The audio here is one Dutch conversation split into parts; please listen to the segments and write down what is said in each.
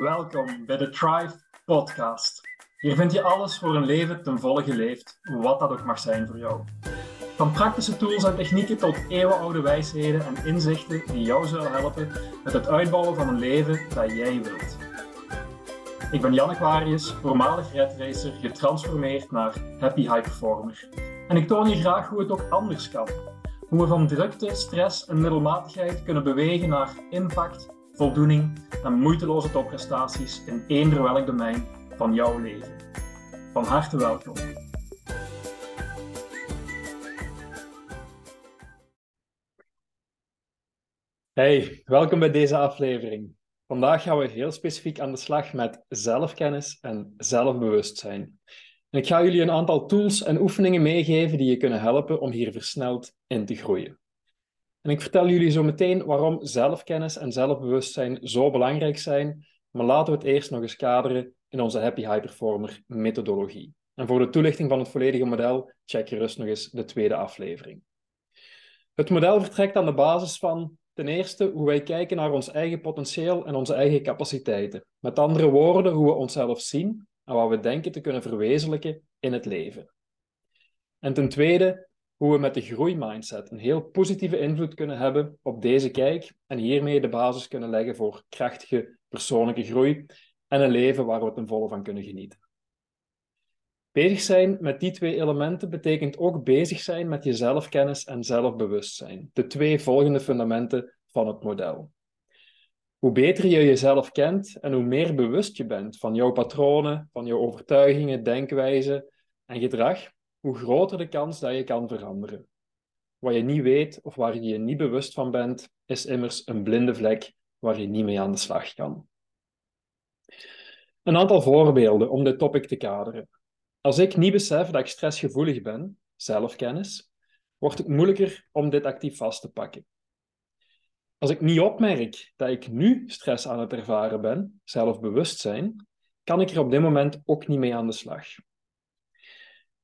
Welkom bij de Thrive Podcast. Hier vind je alles voor een leven ten volle geleefd, wat dat ook mag zijn voor jou. Van praktische tools en technieken tot eeuwenoude wijsheden en inzichten die jou zullen helpen met het uitbouwen van een leven dat jij wilt. Ik ben Jan Aquarius, voormalig redracer, getransformeerd naar Happy High Performer. En ik toon je graag hoe het ook anders kan. Hoe we van drukte, stress en middelmatigheid kunnen bewegen naar impact, voldoening en moeiteloze topprestaties in eender welk domein van jouw leven. Van harte welkom. Hey, welkom bij deze aflevering. Vandaag gaan we heel specifiek aan de slag met zelfkennis en zelfbewustzijn. En ik ga jullie een aantal tools en oefeningen meegeven die je kunnen helpen om hier versneld in te groeien. En ik vertel jullie zo meteen waarom zelfkennis en zelfbewustzijn zo belangrijk zijn, maar laten we het eerst nog eens kaderen in onze Happy High Performer methodologie. En voor de toelichting van het volledige model, check gerust nog eens de tweede aflevering. Het model vertrekt aan de basis van ten eerste hoe wij kijken naar ons eigen potentieel en onze eigen capaciteiten. Met andere woorden, hoe we onszelf zien en wat we denken te kunnen verwezenlijken in het leven. En ten tweede, hoe we met de groeimindset een heel positieve invloed kunnen hebben op deze kijk en hiermee de basis kunnen leggen voor krachtige persoonlijke groei en een leven waar we ten volle van kunnen genieten. Bezig zijn met die twee elementen betekent ook bezig zijn met je zelfkennis en zelfbewustzijn, de twee volgende fundamenten van het model. Hoe beter je jezelf kent en hoe meer bewust je bent van jouw patronen, van jouw overtuigingen, denkwijzen en gedrag, hoe groter de kans dat je kan veranderen. Wat je niet weet of waar je je niet bewust van bent, is immers een blinde vlek waar je niet mee aan de slag kan. Een aantal voorbeelden om dit topic te kaderen. Als ik niet besef dat ik stressgevoelig ben, zelfkennis, wordt het moeilijker om dit actief vast te pakken. Als ik niet opmerk dat ik nu stress aan het ervaren ben, zelfbewustzijn, kan ik er op dit moment ook niet mee aan de slag.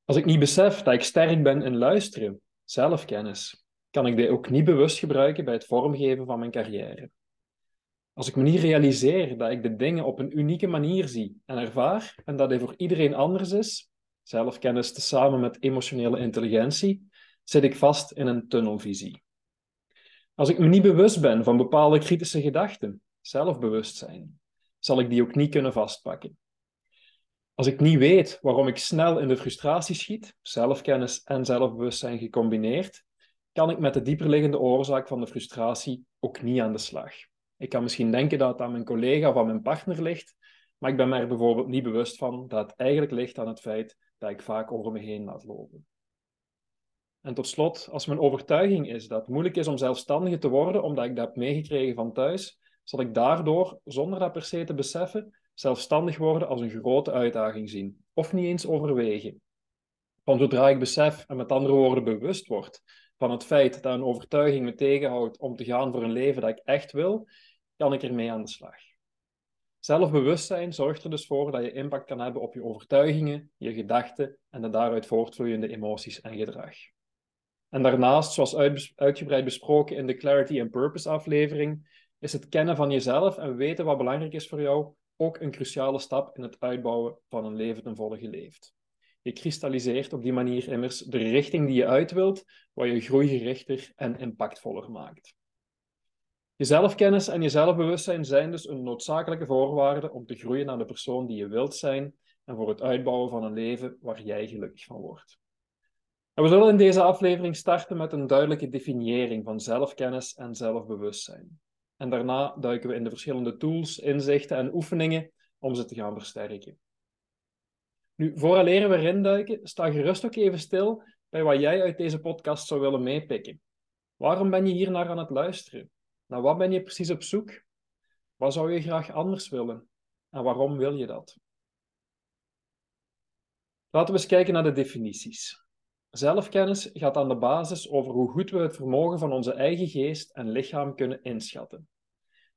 Als ik niet besef dat ik sterk ben in luisteren, zelfkennis, kan ik dit ook niet bewust gebruiken bij het vormgeven van mijn carrière. Als ik me niet realiseer dat ik de dingen op een unieke manier zie en ervaar en dat dit voor iedereen anders is, zelfkennis tezamen met emotionele intelligentie, zit ik vast in een tunnelvisie. Als ik me niet bewust ben van bepaalde kritische gedachten, zelfbewustzijn, zal ik die ook niet kunnen vastpakken. Als ik niet weet waarom ik snel in de frustratie schiet, zelfkennis en zelfbewustzijn gecombineerd, kan ik met de dieperliggende oorzaak van de frustratie ook niet aan de slag. Ik kan misschien denken dat het aan mijn collega of aan mijn partner ligt, maar ik ben me er bijvoorbeeld niet bewust van dat het eigenlijk ligt aan het feit dat ik vaak over me heen laat lopen. En tot slot, als mijn overtuiging is dat het moeilijk is om zelfstandige te worden omdat ik dat heb meegekregen van thuis, zal ik daardoor, zonder dat per se te beseffen, zelfstandig worden als een grote uitdaging zien, of niet eens overwegen. Want zodra ik besef en met andere woorden bewust word van het feit dat een overtuiging me tegenhoudt om te gaan voor een leven dat ik echt wil, kan ik ermee aan de slag. Zelfbewustzijn zorgt er dus voor dat je impact kan hebben op je overtuigingen, je gedachten en de daaruit voortvloeiende emoties en gedrag. En daarnaast, zoals uitgebreid besproken in de Clarity and Purpose aflevering, is het kennen van jezelf en weten wat belangrijk is voor jou ook een cruciale stap in het uitbouwen van een leven ten volle geleefd. Je kristalliseert op die manier immers de richting die je uit wilt, wat je groeigerichter en impactvoller maakt. Je zelfkennis en je zelfbewustzijn zijn dus een noodzakelijke voorwaarde om te groeien naar de persoon die je wilt zijn en voor het uitbouwen van een leven waar jij gelukkig van wordt. En we zullen in deze aflevering starten met een duidelijke definiëring van zelfkennis en zelfbewustzijn. En daarna duiken we in de verschillende tools, inzichten en oefeningen om ze te gaan versterken. Nu, vooraleer we erin duiken, sta gerust ook even stil bij wat jij uit deze podcast zou willen meepikken. Waarom ben je hier naar aan het luisteren? Naar wat ben je precies op zoek? Wat zou je graag anders willen? En waarom wil je dat? Laten we eens kijken naar de definities. Zelfkennis gaat aan de basis over hoe goed we het vermogen van onze eigen geest en lichaam kunnen inschatten.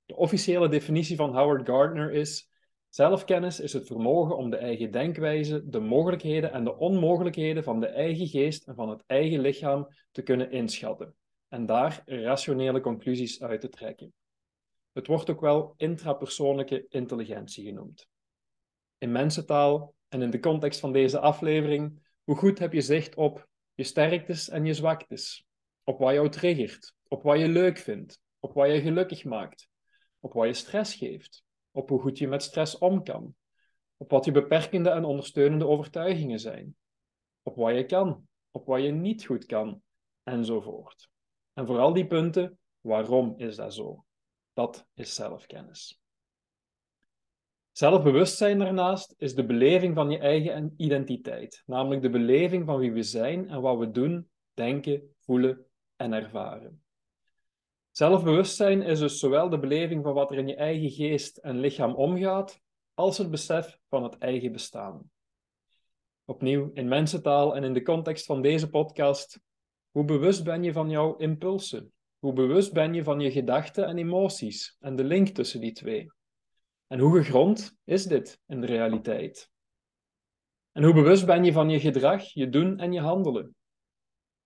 De officiële definitie van Howard Gardner is: zelfkennis is het vermogen om de eigen denkwijze, de mogelijkheden en de onmogelijkheden van de eigen geest en van het eigen lichaam te kunnen inschatten en daar rationele conclusies uit te trekken. Het wordt ook wel intrapersoonlijke intelligentie genoemd. In mensentaal en in de context van deze aflevering, hoe goed heb je zicht op je sterktes en je zwaktes, op wat jou triggert, op wat je leuk vindt, op wat je gelukkig maakt, op wat je stress geeft, op hoe goed je met stress om kan, op wat je beperkende en ondersteunende overtuigingen zijn, op wat je kan, op wat je niet goed kan, enzovoort. En voor al die punten, waarom is dat zo? Dat is zelfkennis. Zelfbewustzijn daarnaast is de beleving van je eigen identiteit, namelijk de beleving van wie we zijn en wat we doen, denken, voelen en ervaren. Zelfbewustzijn is dus zowel de beleving van wat er in je eigen geest en lichaam omgaat, als het besef van het eigen bestaan. Opnieuw, in mensentaal en in de context van deze podcast, hoe bewust ben je van jouw impulsen? Hoe bewust ben je van je gedachten en emoties en de link tussen die twee? En hoe gegrond is dit in de realiteit? En hoe bewust ben je van je gedrag, je doen en je handelen?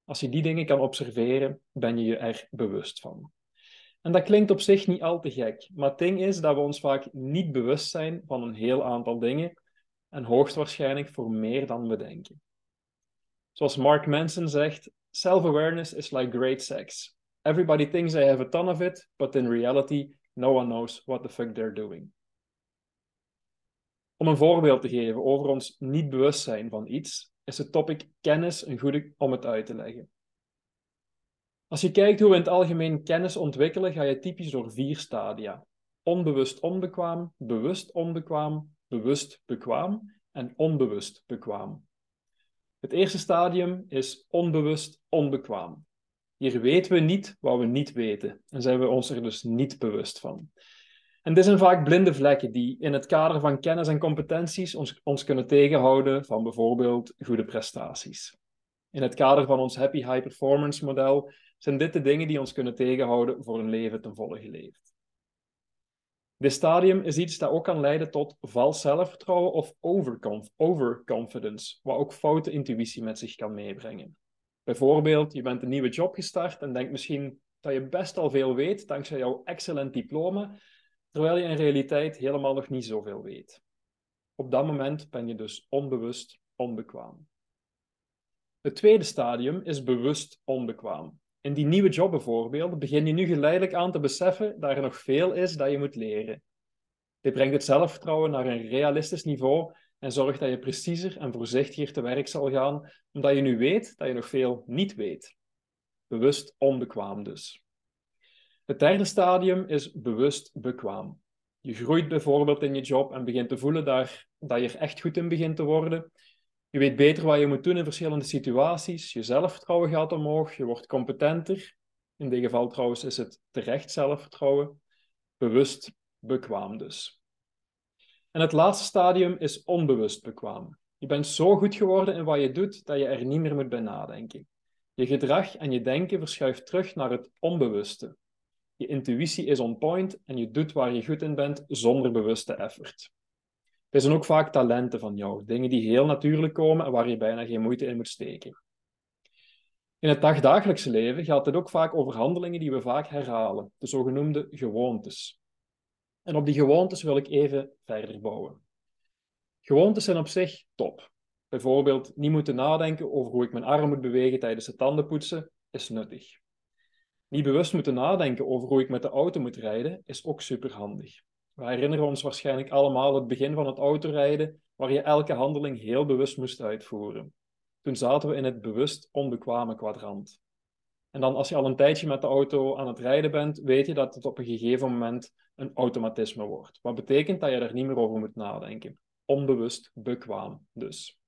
Als je die dingen kan observeren, ben je je er bewust van. En dat klinkt op zich niet al te gek, maar het ding is dat we ons vaak niet bewust zijn van een heel aantal dingen en hoogstwaarschijnlijk voor meer dan we denken. Zoals Mark Manson zegt, self-awareness is like great sex. Everybody thinks they have a ton of it, but in reality, no one knows what the fuck they're doing. Om een voorbeeld te geven over ons niet bewust zijn van iets, is het topic kennis een goede om het uit te leggen. Als je kijkt hoe we in het algemeen kennis ontwikkelen, ga je typisch door vier stadia. Onbewust onbekwaam, bewust onbekwaam, bewust bekwaam en onbewust bekwaam. Het eerste stadium is onbewust onbekwaam. Hier weten we niet wat we niet weten en zijn we ons er dus niet bewust van. En dit zijn vaak blinde vlekken die in het kader van kennis en competenties ons, ons kunnen tegenhouden van bijvoorbeeld goede prestaties. In het kader van ons happy high performance model zijn dit de dingen die ons kunnen tegenhouden voor een leven ten volle geleefd. Dit stadium is iets dat ook kan leiden tot vals zelfvertrouwen of overconf overconfidence, wat ook foute intuïtie met zich kan meebrengen. Bijvoorbeeld, je bent een nieuwe job gestart en denkt misschien dat je best al veel weet dankzij jouw excellent diploma, terwijl je in realiteit helemaal nog niet zoveel weet. Op dat moment ben je dus onbewust onbekwaam. Het tweede stadium is bewust onbekwaam. In die nieuwe job bijvoorbeeld begin je nu geleidelijk aan te beseffen dat er nog veel is dat je moet leren. Dit brengt het zelfvertrouwen naar een realistisch niveau en zorgt dat je preciezer en voorzichtiger te werk zal gaan, omdat je nu weet dat je nog veel niet weet. Bewust onbekwaam dus. Het derde stadium is bewust bekwaam. Je groeit bijvoorbeeld in je job en begint te voelen daar, dat je er echt goed in begint te worden. Je weet beter wat je moet doen in verschillende situaties. Je zelfvertrouwen gaat omhoog, je wordt competenter. In dit geval trouwens is het terecht zelfvertrouwen. Bewust bekwaam dus. En het laatste stadium is onbewust bekwaam. Je bent zo goed geworden in wat je doet dat je er niet meer moet bij nadenken. Je gedrag en je denken verschuift terug naar het onbewuste. Je intuïtie is on point en je doet waar je goed in bent zonder bewuste effort. Er zijn ook vaak talenten van jou, dingen die heel natuurlijk komen en waar je bijna geen moeite in moet steken. In het dagdagelijkse leven gaat het ook vaak over handelingen die we vaak herhalen, de zogenoemde gewoontes. En op die gewoontes wil ik even verder bouwen. Gewoontes zijn op zich top. Bijvoorbeeld niet moeten nadenken over hoe ik mijn arm moet bewegen tijdens het tandenpoetsen is nuttig. Niet bewust moeten nadenken over hoe ik met de auto moet rijden is ook superhandig. We herinneren ons waarschijnlijk allemaal het begin van het autorijden, waar je elke handeling heel bewust moest uitvoeren. Toen zaten we in het bewust onbekwame kwadrant. En dan als je al een tijdje met de auto aan het rijden bent, weet je dat het op een gegeven moment een automatisme wordt. Wat betekent dat je er niet meer over moet nadenken. Onbewust bekwaam dus.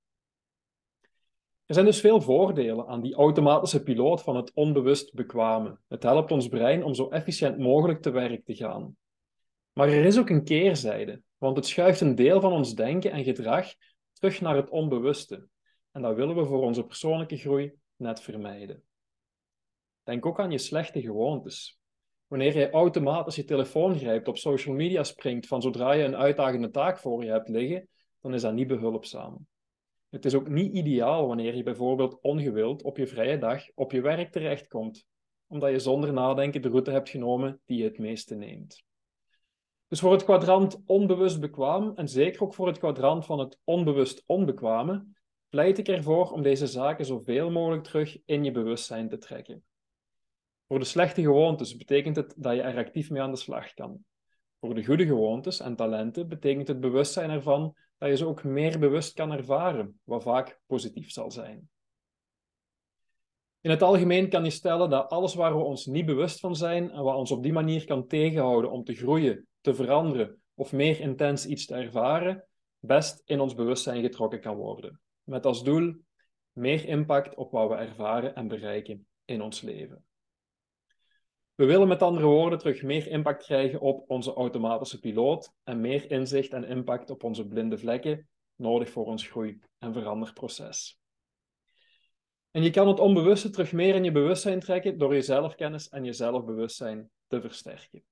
Er zijn dus veel voordelen aan die automatische piloot van het onbewust bekwame. Het helpt ons brein om zo efficiënt mogelijk te werk te gaan. Maar er is ook een keerzijde, want het schuift een deel van ons denken en gedrag terug naar het onbewuste. En dat willen we voor onze persoonlijke groei net vermijden. Denk ook aan je slechte gewoontes. Wanneer je automatisch je telefoon grijpt, op social media springt van zodra je een uitdagende taak voor je hebt liggen, dan is dat niet behulpzaam. Het is ook niet ideaal wanneer je bijvoorbeeld ongewild op je vrije dag op je werk terechtkomt, omdat je zonder nadenken de route hebt genomen die je het meeste neemt. Dus voor het kwadrant onbewust bekwaam, en zeker ook voor het kwadrant van het onbewust onbekwame, pleit ik ervoor om deze zaken zoveel mogelijk terug in je bewustzijn te trekken. Voor de slechte gewoontes betekent het dat je er actief mee aan de slag kan. Voor de goede gewoontes en talenten betekent het bewustzijn ervan dat je ze ook meer bewust kan ervaren, wat vaak positief zal zijn. In het algemeen kan je stellen dat alles waar we ons niet bewust van zijn en wat ons op die manier kan tegenhouden om te groeien, te veranderen of meer intens iets te ervaren, best in ons bewustzijn getrokken kan worden. Met als doel meer impact op wat we ervaren en bereiken in ons leven. We willen met andere woorden terug meer impact krijgen op onze automatische piloot en meer inzicht en impact op onze blinde vlekken, nodig voor ons groei- en veranderproces. En je kan het onbewuste terug meer in je bewustzijn trekken door je zelfkennis en je zelfbewustzijn te versterken.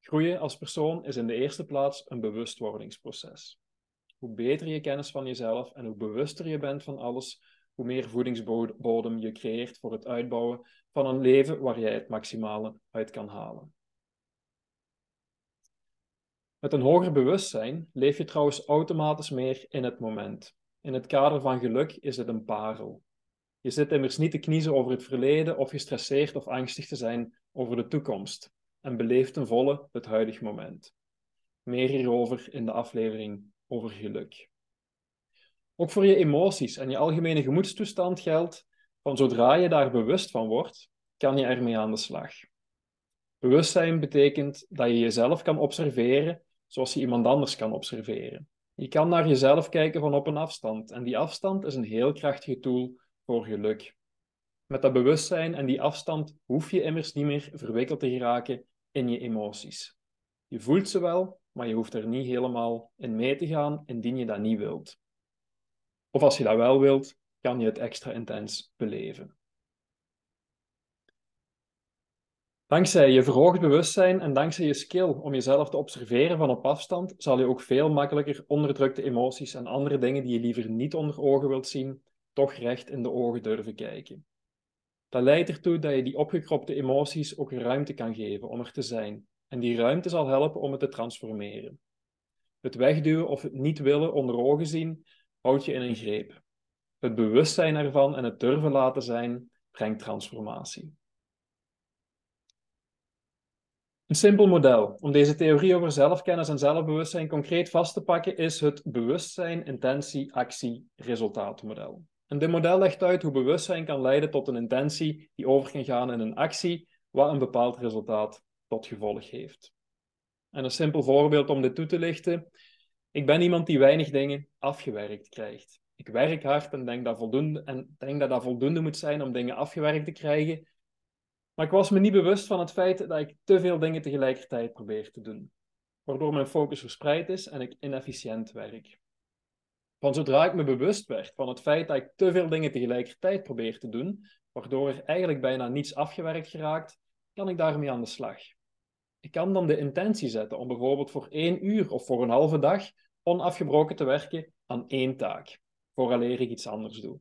Groeien als persoon is in de eerste plaats een bewustwordingsproces. Hoe beter je kennis van jezelf en hoe bewuster je bent van alles, hoe meer voedingsbodem je creëert voor het uitbouwen van een leven waar jij het maximale uit kan halen. Met een hoger bewustzijn leef je trouwens automatisch meer in het moment. In het kader van geluk is het een parel. Je zit immers niet te kniezen over het verleden of gestresseerd of angstig te zijn over de toekomst en beleeft ten volle het huidige moment. Meer hierover in de aflevering over geluk. Ook voor je emoties en je algemene gemoedstoestand geldt van zodra je daar bewust van wordt, kan je ermee aan de slag. Bewustzijn betekent dat je jezelf kan observeren zoals je iemand anders kan observeren. Je kan naar jezelf kijken van op een afstand en die afstand is een heel krachtige tool voor geluk. Met dat bewustzijn en die afstand hoef je immers niet meer verwikkeld te geraken in je emoties. Je voelt ze wel, maar je hoeft er niet helemaal in mee te gaan indien je dat niet wilt. Of als je dat wel wilt, kan je het extra intens beleven. Dankzij je verhoogd bewustzijn en dankzij je skill om jezelf te observeren van op afstand, zal je ook veel makkelijker onderdrukte emoties en andere dingen die je liever niet onder ogen wilt zien, toch recht in de ogen durven kijken. Dat leidt ertoe dat je die opgekropte emoties ook ruimte kan geven om er te zijn. En die ruimte zal helpen om het te transformeren. Het wegduwen of het niet willen onder ogen zien houdt je in een greep. Het bewustzijn ervan en het durven laten zijn brengt transformatie. Een simpel model om deze theorie over zelfkennis en zelfbewustzijn concreet vast te pakken is het bewustzijn, intentie, actie, resultaatmodel. En dit model legt uit hoe bewustzijn kan leiden tot een intentie die over kan gaan in een actie, wat een bepaald resultaat tot gevolg heeft. En een simpel voorbeeld om dit toe te lichten. Ik ben iemand die weinig dingen afgewerkt krijgt. Ik werk hard en denk dat, voldoende, en denk dat dat voldoende moet zijn om dingen afgewerkt te krijgen. Maar ik was me niet bewust van het feit dat ik te veel dingen tegelijkertijd probeer te doen. Waardoor mijn focus verspreid is en ik inefficiënt werk. Van zodra ik me bewust werd van het feit dat ik te veel dingen tegelijkertijd probeer te doen, waardoor er eigenlijk bijna niets afgewerkt geraakt, kan ik daarmee aan de slag. Ik kan dan de intentie zetten om bijvoorbeeld voor één uur of voor een halve dag onafgebroken te werken aan één taak, vooraleer ik iets anders doe.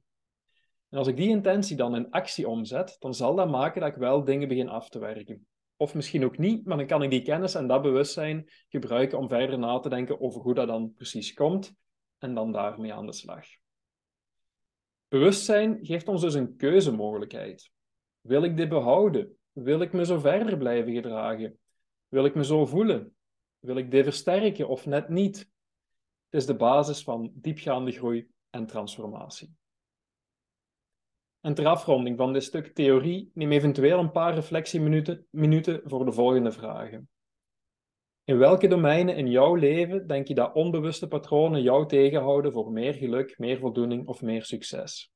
En als ik die intentie dan in actie omzet, dan zal dat maken dat ik wel dingen begin af te werken. Of misschien ook niet, maar dan kan ik die kennis en dat bewustzijn gebruiken om verder na te denken over hoe dat dan precies komt en dan daarmee aan de slag. Bewustzijn geeft ons dus een keuzemogelijkheid. Wil ik dit behouden? Wil ik me zo verder blijven gedragen? Wil ik me zo voelen? Wil ik dit versterken of net niet? Is de basis van diepgaande groei en transformatie. En ter afronding van dit stuk theorie neem eventueel een paar reflectieminuten minuten voor de volgende vragen. In welke domeinen in jouw leven denk je dat onbewuste patronen jou tegenhouden voor meer geluk, meer voldoening of meer succes?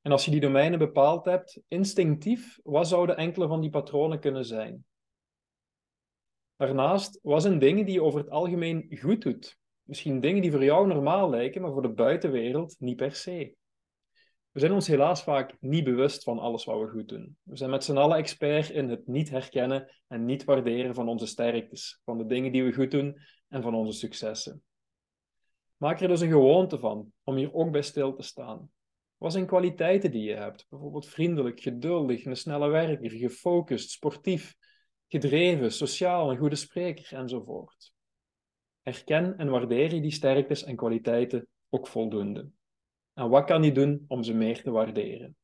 En als je die domeinen bepaald hebt, instinctief, wat zouden enkele van die patronen kunnen zijn? Daarnaast, wat zijn dingen die je over het algemeen goed doet? Misschien dingen die voor jou normaal lijken, maar voor de buitenwereld niet per se. We zijn ons helaas vaak niet bewust van alles wat we goed doen. We zijn met z'n allen expert in het niet herkennen en niet waarderen van onze sterktes, van de dingen die we goed doen en van onze successen. Maak er dus een gewoonte van om hier ook bij stil te staan. Wat zijn kwaliteiten die je hebt? Bijvoorbeeld vriendelijk, geduldig, een snelle werker, gefocust, sportief. Gedreven, sociaal, een goede spreker enzovoort. Herken en waardeer je die sterktes en kwaliteiten ook voldoende. En wat kan je doen om ze meer te waarderen?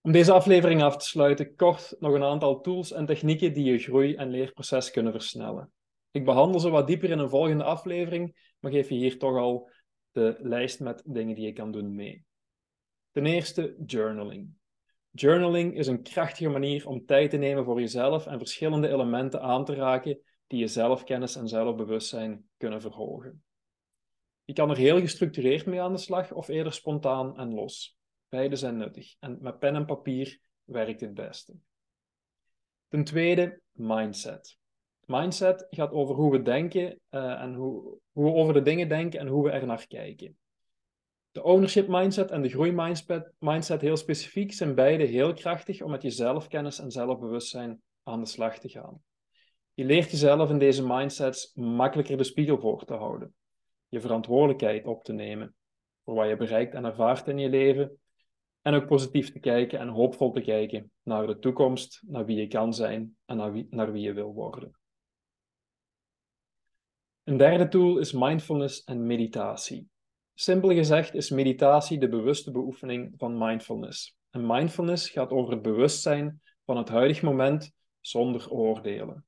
Om deze aflevering af te sluiten, kort nog een aantal tools en technieken die je groei- en leerproces kunnen versnellen. Ik behandel ze wat dieper in een volgende aflevering, maar geef je hier toch al de lijst met dingen die je kan doen mee. Ten eerste journaling. Journaling is een krachtige manier om tijd te nemen voor jezelf en verschillende elementen aan te raken die je zelfkennis en zelfbewustzijn kunnen verhogen. Je kan er heel gestructureerd mee aan de slag of eerder spontaan en los. Beide zijn nuttig en met pen en papier werkt het beste. Ten tweede, mindset. Mindset gaat over hoe we denken uh, en hoe, hoe we over de dingen denken en hoe we er naar kijken. De ownership mindset en de groeimindset mindset heel specifiek zijn beide heel krachtig om met je zelfkennis en zelfbewustzijn aan de slag te gaan. Je leert jezelf in deze mindsets makkelijker de spiegel voor te houden, je verantwoordelijkheid op te nemen voor wat je bereikt en ervaart in je leven en ook positief te kijken en hoopvol te kijken naar de toekomst, naar wie je kan zijn en naar wie, naar wie je wil worden. Een derde tool is mindfulness en meditatie. Simpel gezegd is meditatie de bewuste beoefening van mindfulness. En mindfulness gaat over het bewustzijn van het huidig moment zonder oordelen.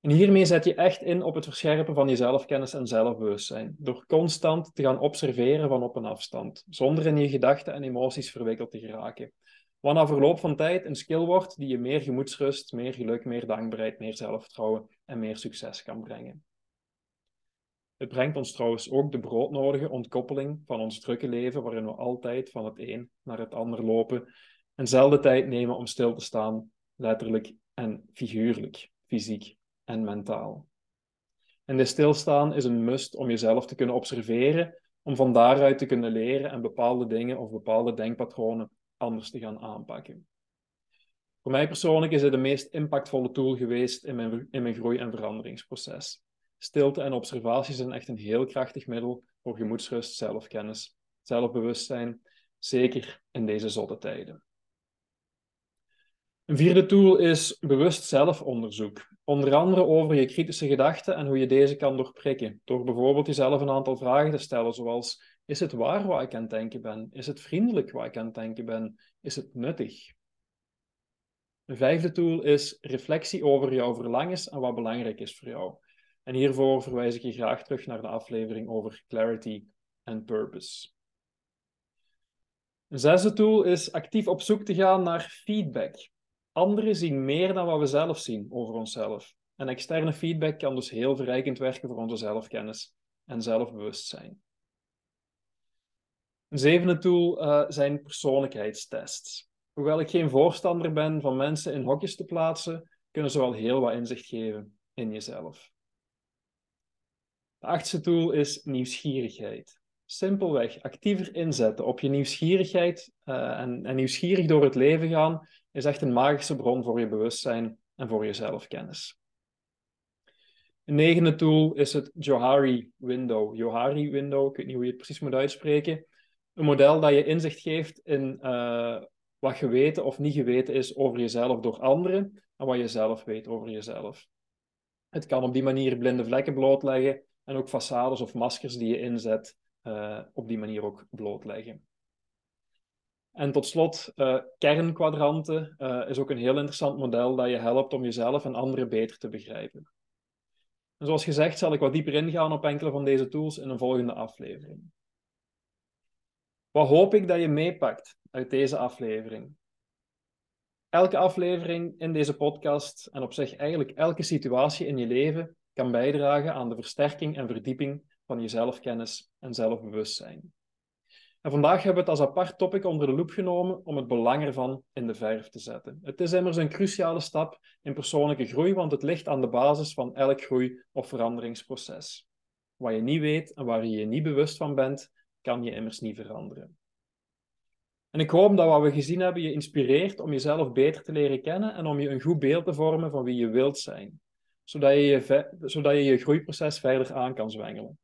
En hiermee zet je echt in op het verscherpen van je zelfkennis en zelfbewustzijn, door constant te gaan observeren van op een afstand, zonder in je gedachten en emoties verwikkeld te geraken. Wat na verloop van tijd een skill wordt die je meer gemoedsrust, meer geluk, meer dankbaarheid, meer zelfvertrouwen en meer succes kan brengen. Het brengt ons trouwens ook de broodnodige ontkoppeling van ons drukke leven, waarin we altijd van het een naar het ander lopen en zelden tijd nemen om stil te staan, letterlijk en figuurlijk, fysiek en mentaal. En dit stilstaan is een must om jezelf te kunnen observeren, om van daaruit te kunnen leren en bepaalde dingen of bepaalde denkpatronen anders te gaan aanpakken. Voor mij persoonlijk is het de meest impactvolle tool geweest in mijn, in mijn groei- en veranderingsproces. Stilte en observatie zijn echt een heel krachtig middel voor gemoedsrust, zelfkennis, zelfbewustzijn, zeker in deze zotte tijden. Een vierde tool is bewust zelfonderzoek. Onder andere over je kritische gedachten en hoe je deze kan doorprikken. Door bijvoorbeeld jezelf een aantal vragen te stellen, zoals: Is het waar wat ik aan het denken ben? Is het vriendelijk wat ik aan het denken ben? Is het nuttig? Een vijfde tool is reflectie over jouw verlangens en wat belangrijk is voor jou. En hiervoor verwijs ik je graag terug naar de aflevering over clarity en purpose. Een zesde tool is actief op zoek te gaan naar feedback. Anderen zien meer dan wat we zelf zien over onszelf. En externe feedback kan dus heel verrijkend werken voor onze zelfkennis en zelfbewustzijn. Een zevende tool uh, zijn persoonlijkheidstests. Hoewel ik geen voorstander ben van mensen in hokjes te plaatsen, kunnen ze wel heel wat inzicht geven in jezelf. De achtste tool is nieuwsgierigheid. Simpelweg actiever inzetten op je nieuwsgierigheid uh, en, en nieuwsgierig door het leven gaan is echt een magische bron voor je bewustzijn en voor je zelfkennis. Een negende tool is het Johari Window. Johari Window, ik weet niet hoe je het precies moet uitspreken. Een model dat je inzicht geeft in uh, wat geweten of niet geweten is over jezelf door anderen en wat je zelf weet over jezelf. Het kan op die manier blinde vlekken blootleggen en ook façades of maskers die je inzet uh, op die manier ook blootleggen. En tot slot, uh, kernkwadranten uh, is ook een heel interessant model dat je helpt om jezelf en anderen beter te begrijpen. En zoals gezegd zal ik wat dieper ingaan op enkele van deze tools in een volgende aflevering. Wat hoop ik dat je meepakt uit deze aflevering? Elke aflevering in deze podcast en op zich eigenlijk elke situatie in je leven kan bijdragen aan de versterking en verdieping van je zelfkennis en zelfbewustzijn. En vandaag hebben we het als apart topic onder de loep genomen om het belang ervan in de verf te zetten. Het is immers een cruciale stap in persoonlijke groei, want het ligt aan de basis van elk groei- of veranderingsproces. Wat je niet weet en waar je je niet bewust van bent, kan je immers niet veranderen. En ik hoop dat wat we gezien hebben je inspireert om jezelf beter te leren kennen en om je een goed beeld te vormen van wie je wilt zijn, zodat je je, zodat je, groeiproces verder aan kan zwengelen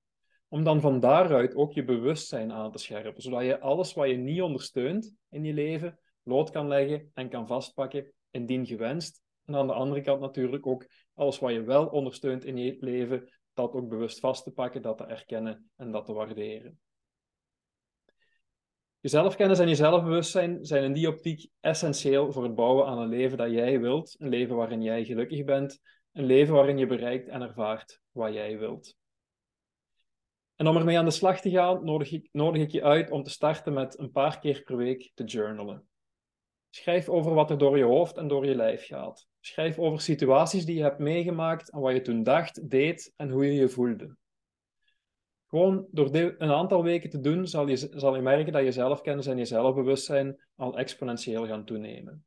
om dan van daaruit ook je bewustzijn aan te scherpen, zodat je alles wat je niet ondersteunt in je leven bloot kan leggen en kan vastpakken, indien gewenst. En aan de andere kant natuurlijk ook alles wat je wel ondersteunt in je leven, dat ook bewust vast te pakken, dat te erkennen en dat te waarderen. Je zelfkennis en je zelfbewustzijn zijn in die optiek essentieel voor het bouwen aan een leven dat jij wilt, een leven waarin jij gelukkig bent, een leven waarin je bereikt en ervaart wat jij wilt. En om ermee aan de slag te gaan, nodig ik, nodig ik je uit om te starten met een paar keer per week te journalen. Schrijf over wat er door je hoofd en door je lijf gaat. Schrijf over situaties die je hebt meegemaakt en wat je toen dacht, deed en hoe je je voelde. Gewoon door een aantal weken te doen, zal je, zal je merken dat je zelfkennis en je zelfbewustzijn al exponentieel gaan toenemen.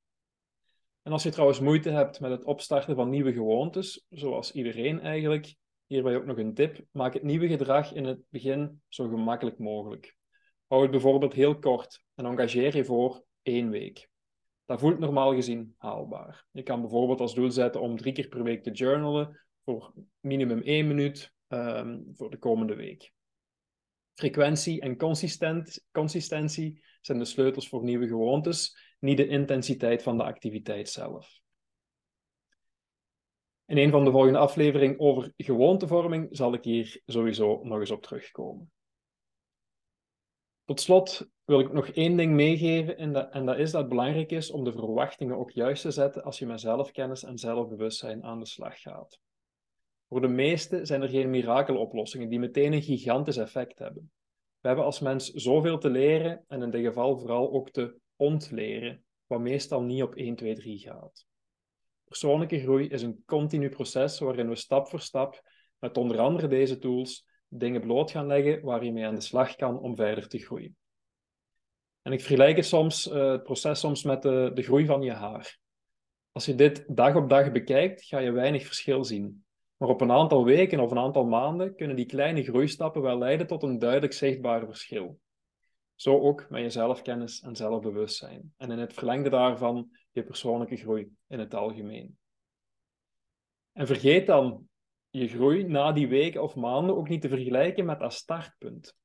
En als je trouwens moeite hebt met het opstarten van nieuwe gewoontes, zoals iedereen eigenlijk, hierbij ook nog een tip: maak het nieuwe gedrag in het begin zo gemakkelijk mogelijk. Hou het bijvoorbeeld heel kort en engageer je voor één week. Dat voelt normaal gezien haalbaar. Je kan bijvoorbeeld als doel zetten om drie keer per week te journalen voor minimum één minuut um, voor de komende week. Frequentie en consistent, consistentie zijn de sleutels voor nieuwe gewoontes, niet de intensiteit van de activiteit zelf. In een van de volgende afleveringen over gewoontevorming zal ik hier sowieso nog eens op terugkomen. Tot slot wil ik nog één ding meegeven, en dat, is dat het belangrijk is om de verwachtingen ook juist te zetten als je met zelfkennis en zelfbewustzijn aan de slag gaat. Voor de meesten zijn er geen mirakeloplossingen die meteen een gigantisch effect hebben. We hebben als mens zoveel te leren en in dit geval vooral ook te ontleren, wat meestal niet op 1, 2, 3 gaat. Persoonlijke groei is een continu proces waarin we stap voor stap met onder andere deze tools dingen bloot gaan leggen waar je mee aan de slag kan om verder te groeien. En ik vergelijk het, soms, uh, het proces soms met de, de groei van je haar. Als je dit dag op dag bekijkt, ga je weinig verschil zien. Maar op een aantal weken of een aantal maanden kunnen die kleine groeistappen wel leiden tot een duidelijk zichtbaar verschil. Zo ook met je zelfkennis en zelfbewustzijn. En in het verlengde daarvan je persoonlijke groei in het algemeen. En vergeet dan je groei na die weken of maanden ook niet te vergelijken met dat startpunt.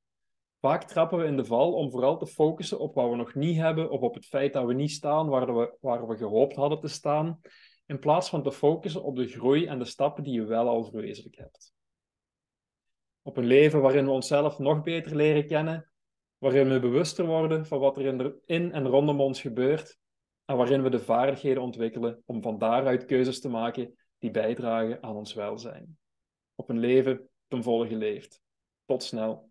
Vaak trappen we in de val om vooral te focussen op wat we nog niet hebben of op het feit dat we niet staan waar we, waar we gehoopt hadden te staan in plaats van te focussen op de groei en de stappen die je wel al verwezenlijk hebt. Op een leven waarin we onszelf nog beter leren kennen, waarin we bewuster worden van wat er in, en rondom ons gebeurt en waarin we de vaardigheden ontwikkelen om van daaruit keuzes te maken die bijdragen aan ons welzijn. Op een leven ten volle geleefd. Tot snel.